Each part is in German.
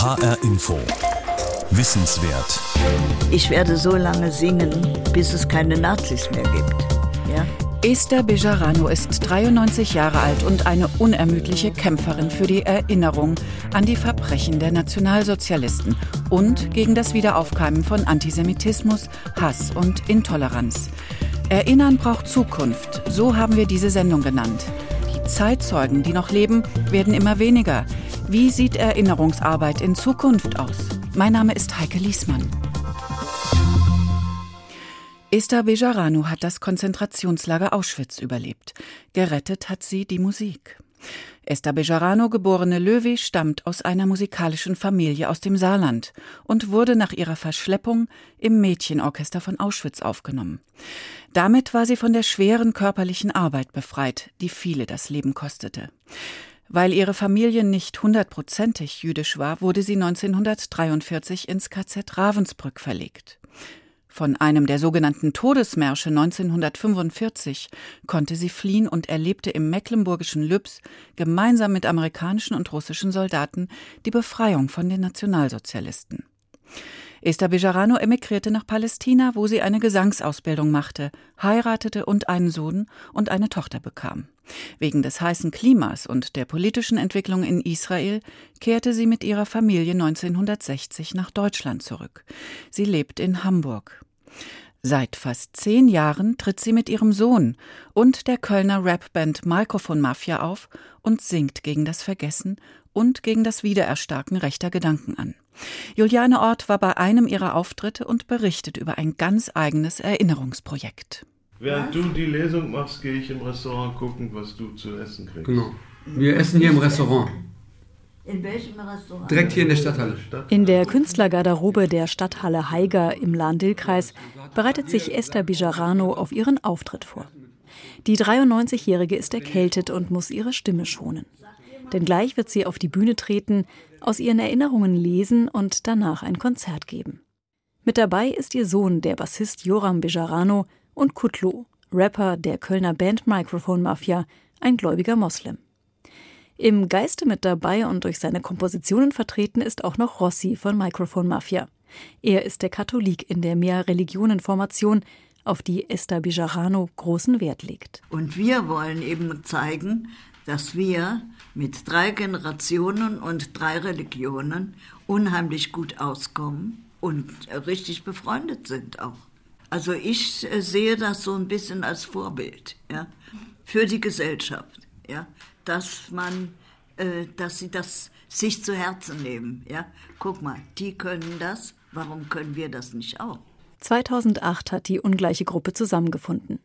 HR Info. Wissenswert. Ich werde so lange singen, bis es keine Nazis mehr gibt. Ja? Esther Bejarano ist 93 Jahre alt und eine unermüdliche Kämpferin für die Erinnerung an die Verbrechen der Nationalsozialisten und gegen das Wiederaufkeimen von Antisemitismus, Hass und Intoleranz. Erinnern braucht Zukunft, so haben wir diese Sendung genannt. Die Zeitzeugen, die noch leben, werden immer weniger. Wie sieht Erinnerungsarbeit in Zukunft aus? Mein Name ist Heike Liesmann. Esther Bejarano hat das Konzentrationslager Auschwitz überlebt. Gerettet hat sie die Musik. Esther Bejarano, geborene Löwy, stammt aus einer musikalischen Familie aus dem Saarland und wurde nach ihrer Verschleppung im Mädchenorchester von Auschwitz aufgenommen. Damit war sie von der schweren körperlichen Arbeit befreit, die viele das Leben kostete. Weil ihre Familie nicht hundertprozentig jüdisch war, wurde sie 1943 ins KZ Ravensbrück verlegt. Von einem der sogenannten Todesmärsche 1945 konnte sie fliehen und erlebte im mecklenburgischen Lübs gemeinsam mit amerikanischen und russischen Soldaten die Befreiung von den Nationalsozialisten. Esther Bejarano emigrierte nach Palästina, wo sie eine Gesangsausbildung machte, heiratete und einen Sohn und eine Tochter bekam. Wegen des heißen Klimas und der politischen Entwicklung in Israel kehrte sie mit ihrer Familie 1960 nach Deutschland zurück. Sie lebt in Hamburg. Seit fast zehn Jahren tritt sie mit ihrem Sohn und der Kölner Rapband Microphone Mafia auf und singt gegen das Vergessen und gegen das Wiedererstarken rechter Gedanken an. Juliane Ort war bei einem ihrer Auftritte und berichtet über ein ganz eigenes Erinnerungsprojekt. Während du die Lesung machst, gehe ich im Restaurant gucken, was du zu essen kriegst. Genau. Wir essen hier im Restaurant. In welchem Restaurant? Direkt hier in der Stadthalle. In der Künstlergarderobe der Stadthalle Haiger im Lahn-Dill-Kreis bereitet sich Esther Bijarano auf ihren Auftritt vor. Die 93-Jährige ist erkältet und muss ihre Stimme schonen. Denn gleich wird sie auf die Bühne treten, aus ihren Erinnerungen lesen und danach ein Konzert geben. Mit dabei ist ihr Sohn, der Bassist Joram Bijarano, und Kutlu, Rapper der Kölner Band Microphone Mafia, ein gläubiger Moslem. Im Geiste mit dabei und durch seine Kompositionen vertreten ist auch noch Rossi von Microphone Mafia. Er ist der Katholik in der Mehr-Religionen-Formation, auf die Esther Bijarano großen Wert legt. Und wir wollen eben zeigen, dass wir mit drei Generationen und drei Religionen unheimlich gut auskommen und richtig befreundet sind auch. Also ich sehe das so ein bisschen als Vorbild ja, für die Gesellschaft. Ja dass man, äh, dass sie das sich zu Herzen nehmen. Ja, guck mal, die können das, warum können wir das nicht auch? 2008 hat die ungleiche Gruppe zusammengefunden.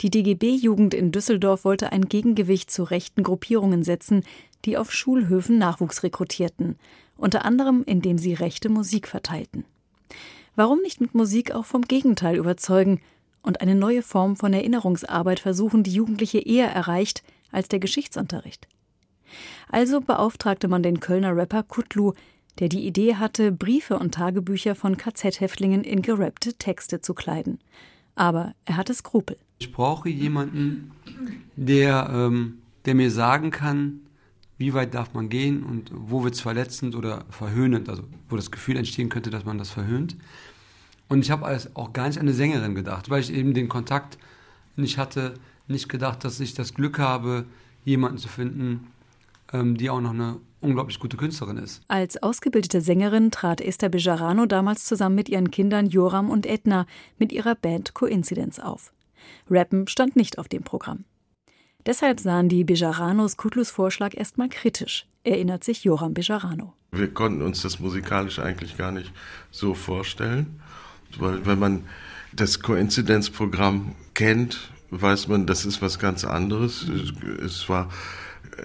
Die DGB-Jugend in Düsseldorf wollte ein Gegengewicht zu rechten Gruppierungen setzen, die auf Schulhöfen Nachwuchs rekrutierten, unter anderem indem sie rechte Musik verteilten. Warum nicht mit Musik auch vom Gegenteil überzeugen und eine neue Form von Erinnerungsarbeit versuchen, die Jugendliche eher erreicht, als der Geschichtsunterricht. Also beauftragte man den Kölner Rapper Kutlu, der die Idee hatte, Briefe und Tagebücher von KZ-Häftlingen in gerappte Texte zu kleiden. Aber er hatte Skrupel. Ich brauche jemanden, der, ähm, der mir sagen kann, wie weit darf man gehen und wo wird es verletzend oder verhöhnend, also wo das Gefühl entstehen könnte, dass man das verhöhnt. Und ich habe auch gar nicht an eine Sängerin gedacht, weil ich eben den Kontakt nicht hatte, nicht gedacht, dass ich das Glück habe, jemanden zu finden, die auch noch eine unglaublich gute Künstlerin ist. Als ausgebildete Sängerin trat Esther Bejarano damals zusammen mit ihren Kindern Joram und Edna mit ihrer Band Coincidence auf. Rappen stand nicht auf dem Programm. Deshalb sahen die Bejaranos Kutlus Vorschlag erstmal kritisch, erinnert sich Joram Bejarano. Wir konnten uns das musikalisch eigentlich gar nicht so vorstellen, weil wenn man das Coincidence-Programm kennt, weiß man, das ist was ganz anderes. Es war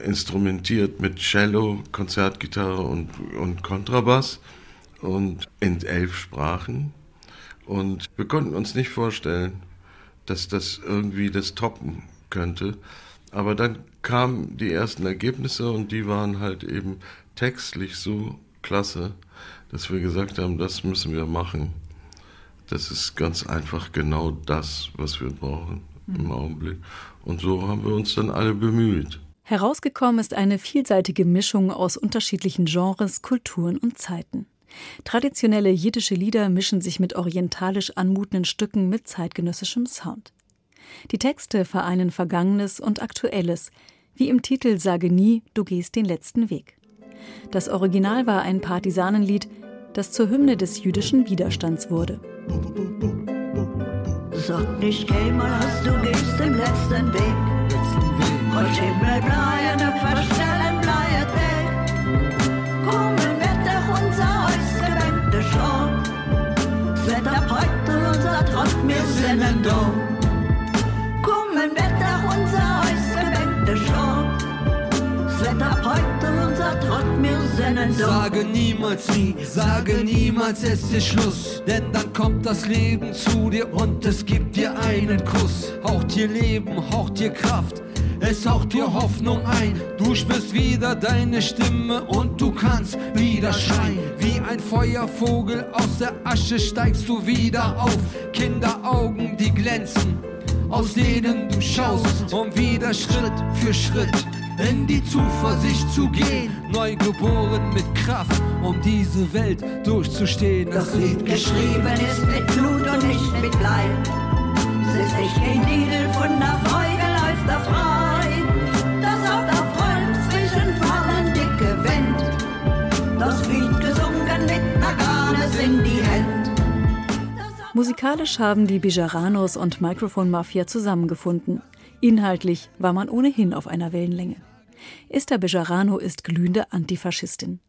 instrumentiert mit Cello, Konzertgitarre und, und Kontrabass und in elf Sprachen. Und wir konnten uns nicht vorstellen, dass das irgendwie das toppen könnte. Aber dann kamen die ersten Ergebnisse und die waren halt eben textlich so klasse, dass wir gesagt haben, das müssen wir machen. Das ist ganz einfach genau das, was wir brauchen im Augenblick. Und so haben wir uns dann alle bemüht. Herausgekommen ist eine vielseitige Mischung aus unterschiedlichen Genres, Kulturen und Zeiten. Traditionelle jiddische Lieder mischen sich mit orientalisch anmutenden Stücken mit zeitgenössischem Sound. Die Texte vereinen Vergangenes und Aktuelles, wie im Titel Sage nie, du gehst den letzten Weg. Das Original war ein Partisanenlied, das zur Hymne des jüdischen Widerstands wurde. Sag nicht keinmal, du gehst den letzten Weg. Und Himmel bleierne verstellen bleiet weg. Kommen doch unser Show. Wird ab heute unser Trott, wir sinnen do. Kommen doch unser Show. Wird ab heute unser Trott, wir sinnen do. Sage niemals nie, sage niemals es ist Schluss, denn dann kommt das Leben zu dir und es gibt dir einen Kuss. Haucht dir Leben, haucht dir Kraft, es haucht dir Hoffnung ein. Du spürst wieder deine Stimme und du kannst wieder schreien. Wie ein Feuervogel aus der Asche steigst du wieder auf. Kinderaugen, die glänzen, aus denen du schaust, um wieder Schritt für Schritt in die Zuversicht zu gehen. Neugeboren mit Kraft, um diese Welt durchzustehen. Das Lied geschrieben ist mit Blut und nicht mit Leid. Es ist nicht kein Titel von der Freude, läuft er frei. Musikalisch haben die Bijaranos und Microphone Mafia zusammengefunden. Inhaltlich war man ohnehin auf einer Wellenlänge. Esther Bejarano ist glühende Antifaschistin.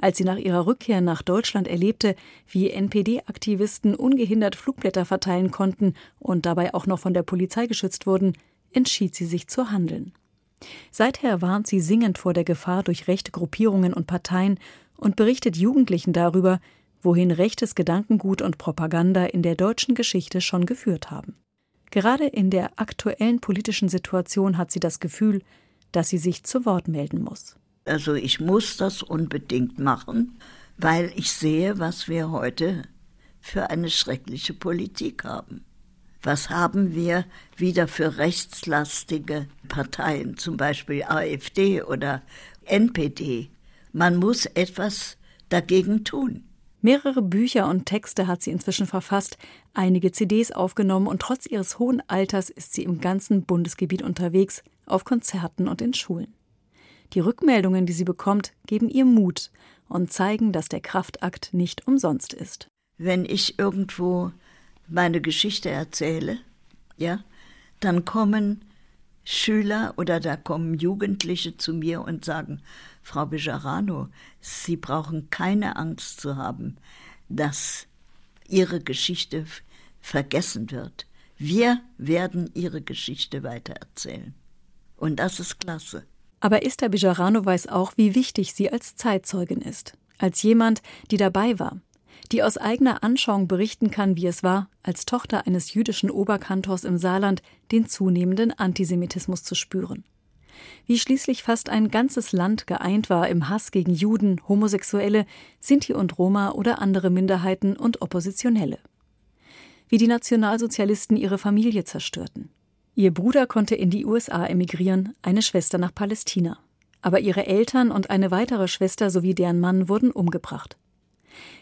Als sie nach ihrer Rückkehr nach Deutschland erlebte, wie NPD-Aktivisten ungehindert Flugblätter verteilen konnten und dabei auch noch von der Polizei geschützt wurden, entschied sie sich zu handeln. Seither warnt sie singend vor der Gefahr durch rechte Gruppierungen und Parteien und berichtet Jugendlichen darüber, wohin rechtes Gedankengut und Propaganda in der deutschen Geschichte schon geführt haben. Gerade in der aktuellen politischen Situation hat sie das Gefühl, dass sie sich zu Wort melden muss. Also ich muss das unbedingt machen, weil ich sehe, was wir heute für eine schreckliche Politik haben. Was haben wir wieder für rechtslastige Parteien, zum Beispiel AfD oder NPD? Man muss etwas dagegen tun. Mehrere Bücher und Texte hat sie inzwischen verfasst, einige CDs aufgenommen und trotz ihres hohen Alters ist sie im ganzen Bundesgebiet unterwegs, auf Konzerten und in Schulen. Die Rückmeldungen, die sie bekommt, geben ihr Mut und zeigen, dass der Kraftakt nicht umsonst ist. Wenn ich irgendwo meine Geschichte erzähle, ja, dann kommen Schüler oder da kommen Jugendliche zu mir und sagen, Frau Bejarano, Sie brauchen keine Angst zu haben, dass Ihre Geschichte vergessen wird. Wir werden Ihre Geschichte weitererzählen. Und das ist klasse. Aber Esther Bejarano weiß auch, wie wichtig sie als Zeitzeugin ist. Als jemand, die dabei war. Die aus eigener Anschauung berichten kann, wie es war, als Tochter eines jüdischen Oberkantors im Saarland den zunehmenden Antisemitismus zu spüren. Wie schließlich fast ein ganzes Land geeint war im Hass gegen Juden, Homosexuelle, Sinti und Roma oder andere Minderheiten und Oppositionelle. Wie die Nationalsozialisten ihre Familie zerstörten. Ihr Bruder konnte in die USA emigrieren, eine Schwester nach Palästina. Aber ihre Eltern und eine weitere Schwester sowie deren Mann wurden umgebracht.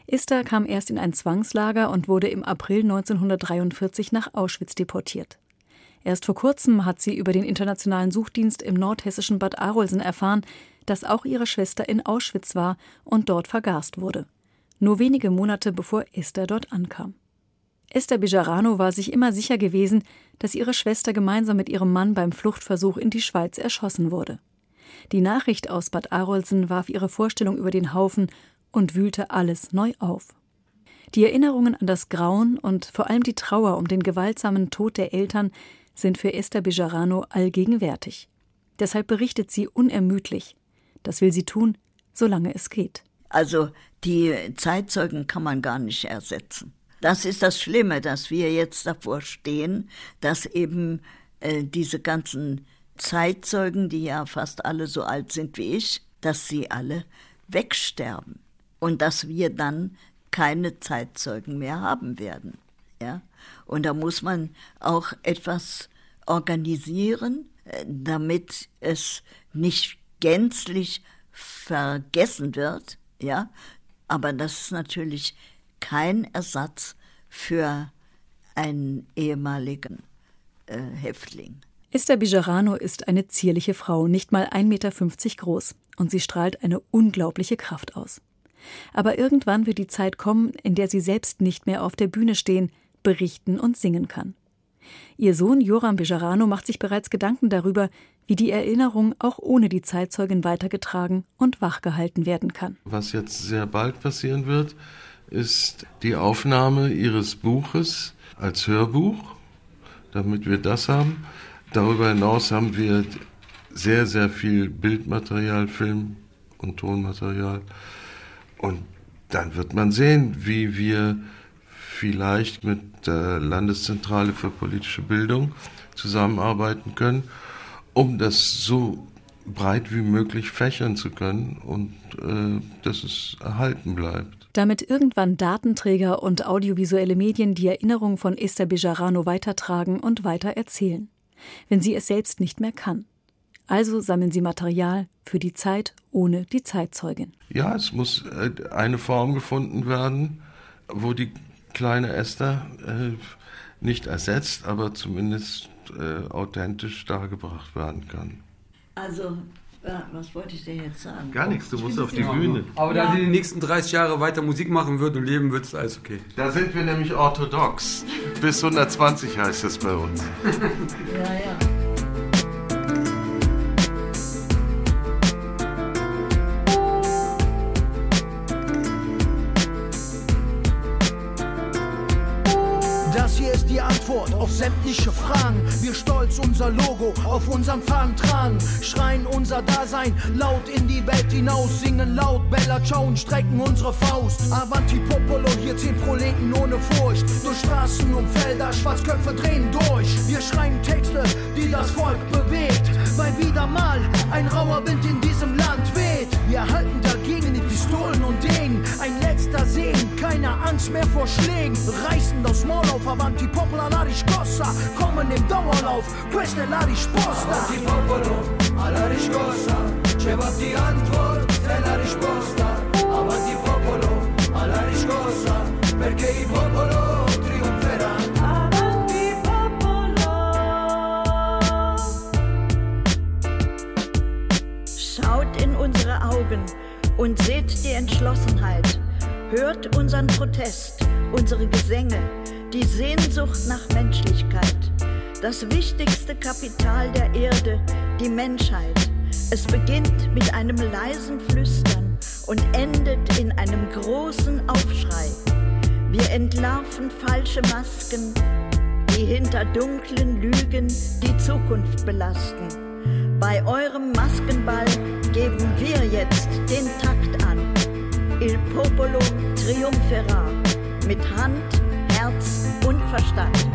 Esther kam erst in ein Zwangslager und wurde im April 1943 nach Auschwitz deportiert. Erst vor kurzem hat sie über den internationalen Suchdienst im nordhessischen Bad Arolsen erfahren, dass auch ihre Schwester in Auschwitz war und dort vergast wurde. Nur wenige Monate bevor Esther dort ankam. Esther Bejarano war sich immer sicher gewesen, dass ihre Schwester gemeinsam mit ihrem Mann beim Fluchtversuch in die Schweiz erschossen wurde. Die Nachricht aus Bad Arolsen warf ihre Vorstellung über den Haufen und wühlte alles neu auf. Die Erinnerungen an das Grauen und vor allem die Trauer um den gewaltsamen Tod der Eltern sind für Esther Bejarano allgegenwärtig. Deshalb berichtet sie unermüdlich. Das will sie tun, solange es geht. Also die Zeitzeugen kann man gar nicht ersetzen. Das ist das Schlimme, dass wir jetzt davor stehen, dass eben äh, diese ganzen Zeitzeugen, die ja fast alle so alt sind wie ich, dass sie alle wegsterben und dass wir dann keine Zeitzeugen mehr haben werden. Ja? Und da muss man auch etwas organisieren, äh, damit es nicht gänzlich vergessen wird, ja, aber das ist natürlich kein Ersatz für einen ehemaligen äh, Häftling. Esther Bijarano ist eine zierliche Frau, nicht mal 1,50 Meter groß, und sie strahlt eine unglaubliche Kraft aus. Aber irgendwann wird die Zeit kommen, in der sie selbst nicht mehr auf der Bühne stehen, berichten und singen kann. Ihr Sohn Joram Bejarano macht sich bereits Gedanken darüber, wie die Erinnerung auch ohne die Zeitzeugin weitergetragen und wachgehalten werden kann. Was jetzt sehr bald passieren wird, ist die Aufnahme ihres Buches als Hörbuch, damit wir das haben. Darüber hinaus haben wir sehr, sehr viel Bildmaterial, Film und Tonmaterial. Und dann wird man sehen, wie wir vielleicht mit der Landeszentrale für politische Bildung zusammenarbeiten können, um das so breit wie möglich fächern zu können und äh, dass es erhalten bleibt. Damit irgendwann Datenträger und audiovisuelle Medien die Erinnerung von Esther Bejarano weitertragen und weiter erzählen, wenn sie es selbst nicht mehr kann. Also sammeln sie Material für die Zeit ohne die Zeitzeugin. Ja, es muss äh, eine Form gefunden werden, wo die kleine Esther äh, nicht ersetzt, aber zumindest äh, authentisch dargebracht werden kann. Also, was wollte ich dir jetzt sagen? Gar nichts, du musst auf die Bühne. Aber da sie die nächsten 30 Jahre weiter Musik machen wird und leben wird, ist alles okay. Da sind wir nämlich orthodox. Bis 120 heißt es bei uns. ja, ja. Sämtliche Fragen. Wir stolz unser Logo auf unserem Fahnen tragen. Schreien unser Dasein laut in die Welt hinaus. Singen laut Bella Ciao und strecken unsere Faust. Avanti Popolo, hier zehn Proleten ohne Furcht. Durch Straßen und Felder, Schwarzköpfe drehen durch. Wir schreien Texte, die das Volk bewegt. Weil wieder mal ein rauer Wind in diesem Land weht. Wir halten Angst mehr vor Schlägen. Reißen das Maul auf Avanti Popolo alla riscossa, kommen im Dauerlauf, questa è la risposta. Avanti popolo, alla riscossa, c'è die Hört unseren Protest, unsere Gesänge die Sehnsucht nach Menschlichkeit, das wichtigste Kapital der Erde, die Menschheit. Es beginnt mit einem leisen Flüstern und endet in einem großen Aufschrei. Wir entlarven falsche Masken, die hinter dunklen Lügen die Zukunft belasten. Bei eurem Maskenball geben wir jetzt den Takt. Il popolo triumphera mit Hand Herz und Verstand.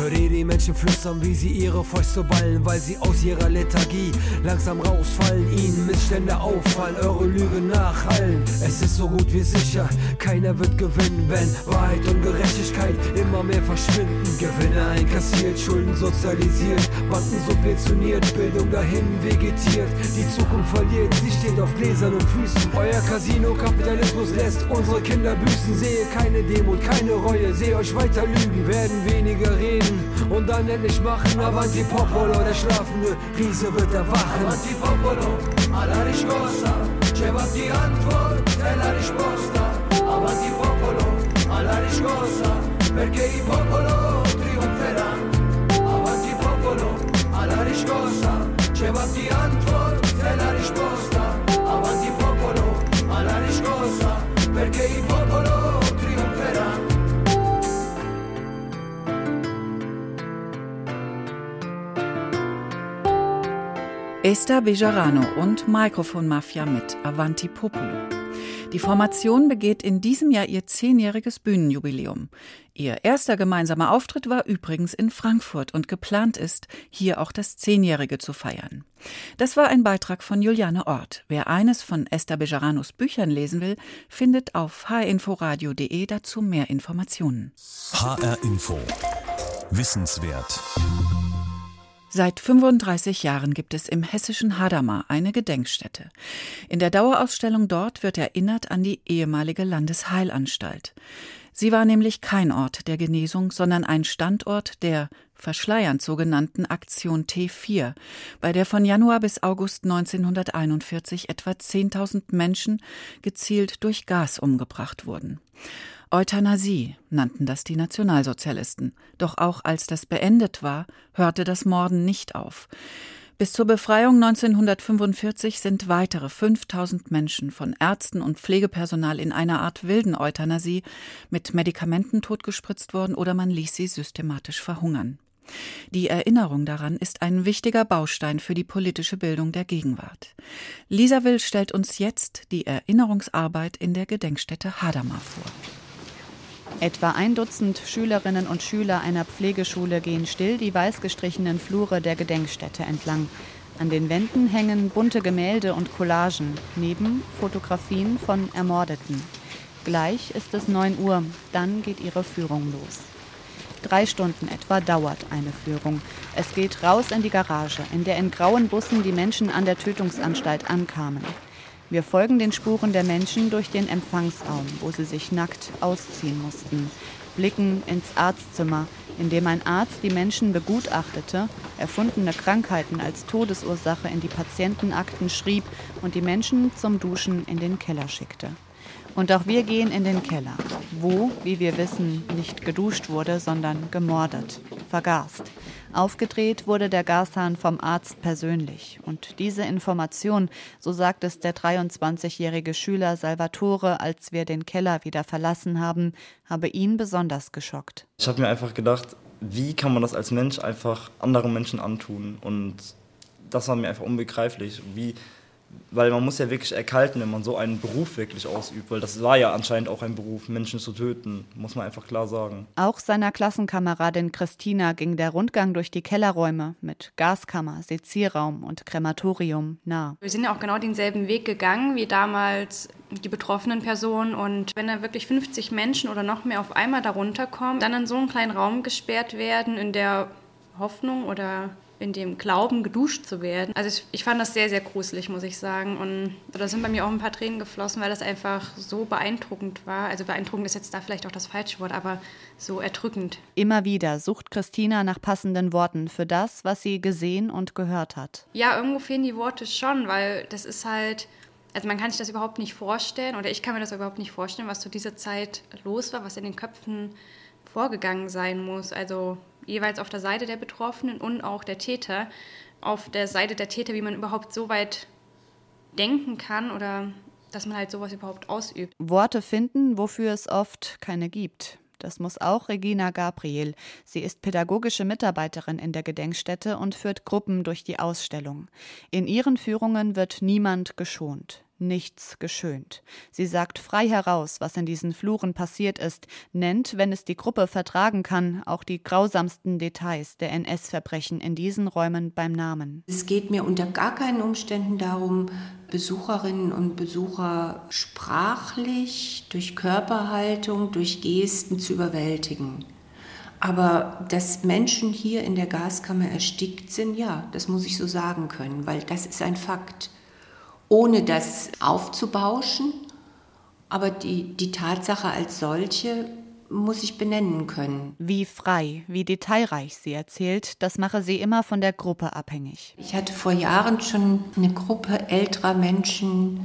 Hört ihr die Menschen flüstern, wie sie ihre Fäuste ballen, weil sie aus ihrer Lethargie langsam rausfallen, ihnen Missstände auffallen, eure Lügen nachhallen. Es ist so gut wie sicher, keiner wird gewinnen, wenn Wahrheit und Gerechtigkeit immer mehr verschwinden. Gewinne einkassiert, Schulden sozialisiert, Banden subventioniert, Bildung dahin vegetiert. Die Zukunft verliert, sie steht auf gläsernen Füßen. Euer Casino-Kapitalismus lässt unsere Kinder büßen. Sehe keine Demut, keine Reue, sehe euch weiter lügen, werden weniger reden und dann endlich machen. Avanti Popolo, der schlafende Riese wird erwachen. Avanti Popolo, alla riscossa, c'è die Antwort, è la risposta. Perché il popolo trionferà. Avanti Popolo, alla riscossa, c'è die Antwort, è la risposta. Avanti Popolo, alla riscossa, perché il popolo trionferà. Esther Bejarano und Mikrofonmafia mit Avanti Popolo. Die Formation begeht in diesem Jahr ihr zehnjähriges Bühnenjubiläum. Ihr erster gemeinsamer Auftritt war übrigens in Frankfurt und geplant ist, hier auch das Zehnjährige zu feiern. Das war ein Beitrag von Juliane Ort. Wer eines von Esther Bejaranos Büchern lesen will, findet auf hinforadio.de dazu mehr Informationen. HR Info. Wissenswert. Seit 35 Jahren gibt es im hessischen Hadamar eine Gedenkstätte. In der Dauerausstellung dort wird erinnert an die ehemalige Landesheilanstalt. Sie war nämlich kein Ort der Genesung, sondern ein Standort der verschleiernd sogenannten Aktion T4, bei der von Januar bis August 1941 etwa 10.000 Menschen gezielt durch Gas umgebracht wurden. Euthanasie nannten das die Nationalsozialisten. Doch auch als das beendet war, hörte das Morden nicht auf. Bis zur Befreiung 1945 sind weitere 5000 Menschen von Ärzten und Pflegepersonal in einer Art wilden Euthanasie mit Medikamenten totgespritzt worden oder man ließ sie systematisch verhungern. Die Erinnerung daran ist ein wichtiger Baustein für die politische Bildung der Gegenwart. Lisa Will stellt uns jetzt die Erinnerungsarbeit in der Gedenkstätte Hadamar vor. Etwa ein Dutzend Schülerinnen und Schüler einer Pflegeschule gehen still die weiß gestrichenen Flure der Gedenkstätte entlang. An den Wänden hängen bunte Gemälde und Collagen, neben Fotografien von Ermordeten. Gleich ist es 9 Uhr, dann geht ihre Führung los. Drei Stunden etwa dauert eine Führung. Es geht raus in die Garage, in der in grauen Bussen die Menschen an der Tötungsanstalt ankamen. Wir folgen den Spuren der Menschen durch den Empfangsraum, wo sie sich nackt ausziehen mussten, blicken ins Arztzimmer, in dem ein Arzt die Menschen begutachtete, erfundene Krankheiten als Todesursache in die Patientenakten schrieb und die Menschen zum Duschen in den Keller schickte. Und auch wir gehen in den Keller, wo, wie wir wissen, nicht geduscht wurde, sondern gemordet, vergast. Aufgedreht wurde der Gashahn vom Arzt persönlich. Und diese Information, so sagt es der 23-jährige Schüler Salvatore, als wir den Keller wieder verlassen haben, habe ihn besonders geschockt. Ich habe mir einfach gedacht, wie kann man das als Mensch einfach anderen Menschen antun? Und das war mir einfach unbegreiflich. Wie, weil man muss ja wirklich erkalten, wenn man so einen Beruf wirklich ausübt, weil das war ja anscheinend auch ein Beruf, Menschen zu töten, muss man einfach klar sagen. Auch seiner Klassenkameradin Christina ging der Rundgang durch die Kellerräume mit Gaskammer, Sezierraum und Krematorium nah. Wir sind ja auch genau denselben Weg gegangen wie damals die betroffenen Personen und wenn da wirklich 50 Menschen oder noch mehr auf einmal darunter kommen, dann in so einen kleinen Raum gesperrt werden in der Hoffnung oder in dem Glauben, geduscht zu werden. Also ich, ich, fand das sehr, sehr gruselig, muss ich sagen. Und da sind bei mir auch ein paar Tränen geflossen, weil das einfach so beeindruckend war. Also beeindruckend ist jetzt da vielleicht auch das falsche Wort, aber so erdrückend. Immer wieder sucht Christina nach passenden Worten für das, was sie gesehen und gehört hat. Ja, irgendwo fehlen die Worte schon, weil das ist halt also man kann sich das überhaupt nicht vorstellen oder ich kann mir das überhaupt nicht vorstellen, was zu dieser Zeit los war, was in den Köpfen vorgegangen sein muss. Also jeweils auf der Seite der Betroffenen und auch der Täter. Auf der Seite der Täter, wie man überhaupt so weit denken kann oder dass man halt sowas überhaupt ausübt. Worte finden, wofür es oft keine gibt. Das muss auch Regina Gabriel. Sie ist pädagogische Mitarbeiterin in der Gedenkstätte und führt Gruppen durch die Ausstellung. In ihren Führungen wird niemand geschont nichts geschönt. Sie sagt frei heraus, was in diesen Fluren passiert ist, nennt, wenn es die Gruppe vertragen kann, auch die grausamsten Details der NS-Verbrechen in diesen Räumen beim Namen. Es geht mir unter gar keinen Umständen darum, Besucherinnen und Besucher sprachlich, durch Körperhaltung, durch Gesten zu überwältigen. Aber dass Menschen hier in der Gaskammer erstickt sind, ja, das muss ich so sagen können, weil das ist ein Fakt ohne das aufzubauschen. Aber die, die Tatsache als solche muss ich benennen können. Wie frei, wie detailreich sie erzählt, das mache sie immer von der Gruppe abhängig. Ich hatte vor Jahren schon eine Gruppe älterer Menschen,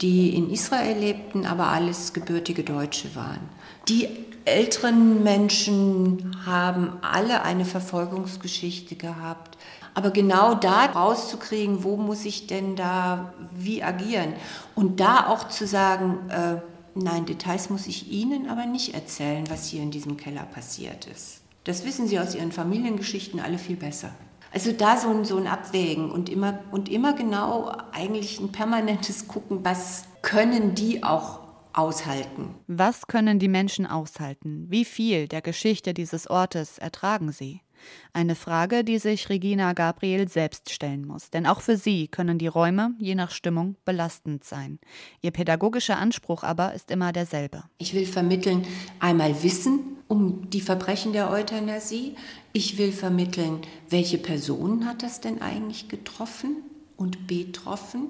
die in Israel lebten, aber alles gebürtige Deutsche waren. Die älteren Menschen haben alle eine Verfolgungsgeschichte gehabt, aber genau da rauszukriegen, wo muss ich denn da wie agieren? Und da auch zu sagen, äh, nein, Details muss ich Ihnen aber nicht erzählen, was hier in diesem Keller passiert ist. Das wissen Sie aus Ihren Familiengeschichten alle viel besser. Also da so ein, so ein Abwägen und immer, und immer genau eigentlich ein permanentes Gucken, was können die auch aushalten. Was können die Menschen aushalten? Wie viel der Geschichte dieses Ortes ertragen sie? Eine Frage, die sich Regina Gabriel selbst stellen muss, denn auch für sie können die Räume, je nach Stimmung, belastend sein. Ihr pädagogischer Anspruch aber ist immer derselbe. Ich will vermitteln, einmal Wissen, um die Verbrechen der Euthanasie. Ich will vermitteln, welche Personen hat das denn eigentlich getroffen und betroffen?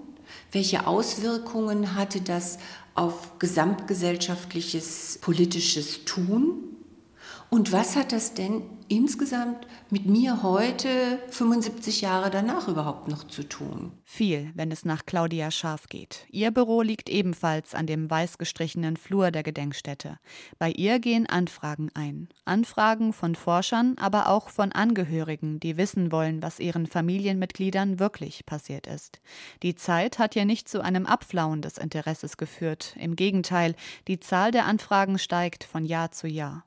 Welche Auswirkungen hatte das auf gesamtgesellschaftliches politisches Tun? Und was hat das denn insgesamt mit mir heute, 75 Jahre danach, überhaupt noch zu tun? Viel, wenn es nach Claudia Scharf geht. Ihr Büro liegt ebenfalls an dem weiß gestrichenen Flur der Gedenkstätte. Bei ihr gehen Anfragen ein. Anfragen von Forschern, aber auch von Angehörigen, die wissen wollen, was ihren Familienmitgliedern wirklich passiert ist. Die Zeit hat ja nicht zu einem Abflauen des Interesses geführt. Im Gegenteil, die Zahl der Anfragen steigt von Jahr zu Jahr.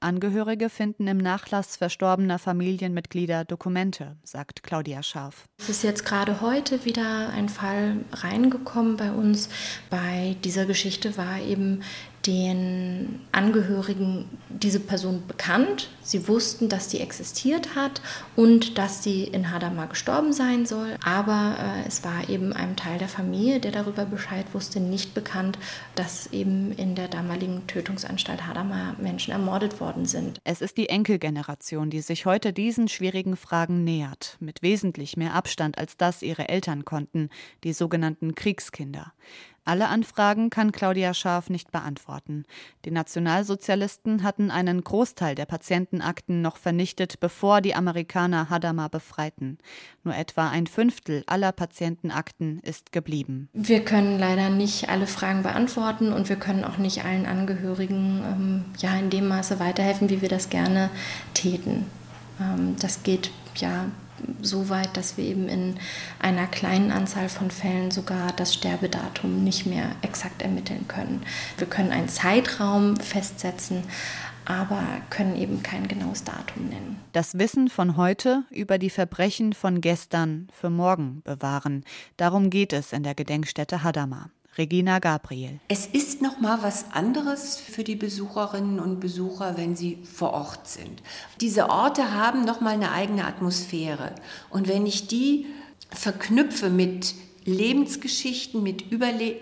Angehörige finden im Nachlass verstorbener Familienmitglieder Dokumente, sagt Claudia Scharf. Es ist jetzt gerade heute wieder ein Fall reingekommen bei uns. Bei dieser Geschichte war eben den Angehörigen diese Person bekannt. Sie wussten, dass die existiert hat und dass sie in Hadamar gestorben sein soll. Aber äh, es war eben einem Teil der Familie, der darüber Bescheid wusste, nicht bekannt, dass eben in der damaligen Tötungsanstalt Hadamar Menschen ermordet worden sind. Es ist die Enkelgeneration, die sich heute diesen schwierigen Fragen nähert, mit wesentlich mehr Abstand als das ihre Eltern konnten, die sogenannten Kriegskinder. Alle Anfragen kann Claudia Scharf nicht beantworten. Die Nationalsozialisten hatten einen Großteil der Patientenakten noch vernichtet, bevor die Amerikaner Hadamar befreiten. Nur etwa ein Fünftel aller Patientenakten ist geblieben. Wir können leider nicht alle Fragen beantworten und wir können auch nicht allen Angehörigen ähm, ja in dem Maße weiterhelfen, wie wir das gerne täten. Ähm, das geht ja so weit, dass wir eben in einer kleinen Anzahl von Fällen sogar das Sterbedatum nicht mehr exakt ermitteln können. Wir können einen Zeitraum festsetzen, aber können eben kein genaues Datum nennen. Das Wissen von heute über die Verbrechen von gestern für morgen bewahren. Darum geht es in der Gedenkstätte Hadamar. Regina Gabriel. Es ist noch mal was anderes für die Besucherinnen und Besucher, wenn sie vor Ort sind. Diese Orte haben noch mal eine eigene Atmosphäre und wenn ich die verknüpfe mit Lebensgeschichten, mit Überle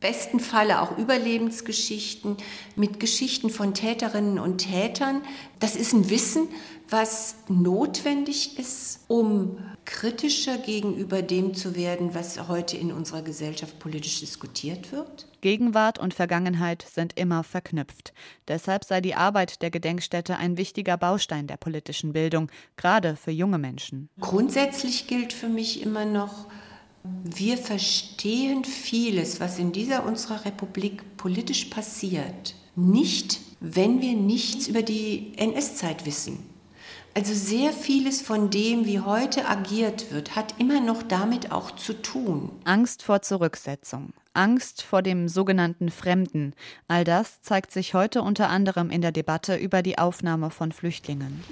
besten Falle auch Überlebensgeschichten, mit Geschichten von Täterinnen und Tätern, das ist ein Wissen, was notwendig ist, um kritischer gegenüber dem zu werden, was heute in unserer Gesellschaft politisch diskutiert wird? Gegenwart und Vergangenheit sind immer verknüpft. Deshalb sei die Arbeit der Gedenkstätte ein wichtiger Baustein der politischen Bildung, gerade für junge Menschen. Grundsätzlich gilt für mich immer noch, wir verstehen vieles, was in dieser unserer Republik politisch passiert, nicht, wenn wir nichts über die NS-Zeit wissen. Also sehr vieles von dem, wie heute agiert wird, hat immer noch damit auch zu tun. Angst vor Zurücksetzung, Angst vor dem sogenannten Fremden, all das zeigt sich heute unter anderem in der Debatte über die Aufnahme von Flüchtlingen.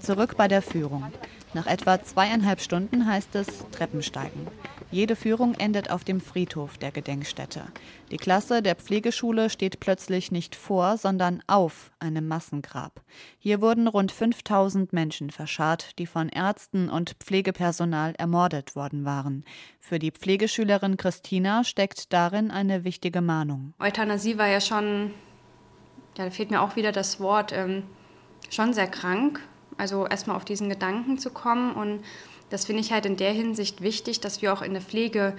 Zurück bei der Führung. Nach etwa zweieinhalb Stunden heißt es Treppensteigen. Jede Führung endet auf dem Friedhof der Gedenkstätte. Die Klasse der Pflegeschule steht plötzlich nicht vor, sondern auf einem Massengrab. Hier wurden rund 5000 Menschen verscharrt, die von Ärzten und Pflegepersonal ermordet worden waren. Für die Pflegeschülerin Christina steckt darin eine wichtige Mahnung. Euthanasie war ja schon, ja, da fehlt mir auch wieder das Wort, ähm, schon sehr krank. Also erstmal auf diesen Gedanken zu kommen und das finde ich halt in der Hinsicht wichtig, dass wir auch in der Pflege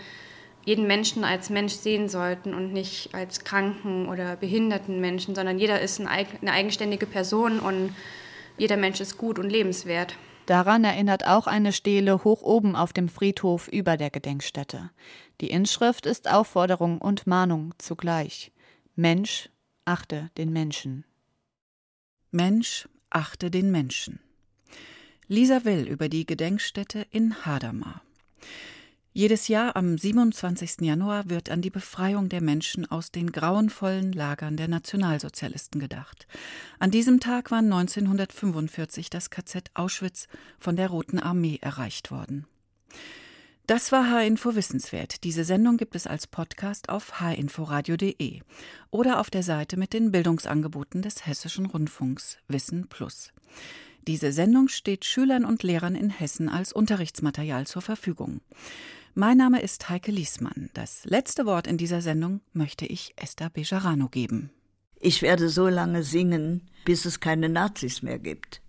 jeden Menschen als Mensch sehen sollten und nicht als kranken oder behinderten Menschen, sondern jeder ist eine eigenständige Person und jeder Mensch ist gut und lebenswert. Daran erinnert auch eine Stele hoch oben auf dem Friedhof über der Gedenkstätte. Die Inschrift ist Aufforderung und Mahnung zugleich. Mensch, achte den Menschen. Mensch, achte den Menschen. Lisa Will über die Gedenkstätte in Hadamar. Jedes Jahr am 27. Januar wird an die Befreiung der Menschen aus den grauenvollen Lagern der Nationalsozialisten gedacht. An diesem Tag war 1945 das KZ Auschwitz von der Roten Armee erreicht worden. Das war H-Info Wissenswert. Diese Sendung gibt es als Podcast auf hinforadio.de oder auf der Seite mit den Bildungsangeboten des Hessischen Rundfunks Wissen Plus. Diese Sendung steht Schülern und Lehrern in Hessen als Unterrichtsmaterial zur Verfügung. Mein Name ist Heike Liesmann. Das letzte Wort in dieser Sendung möchte ich Esther Bejarano geben. ich werde so lange singen, bis es keine Nazis mehr gibt.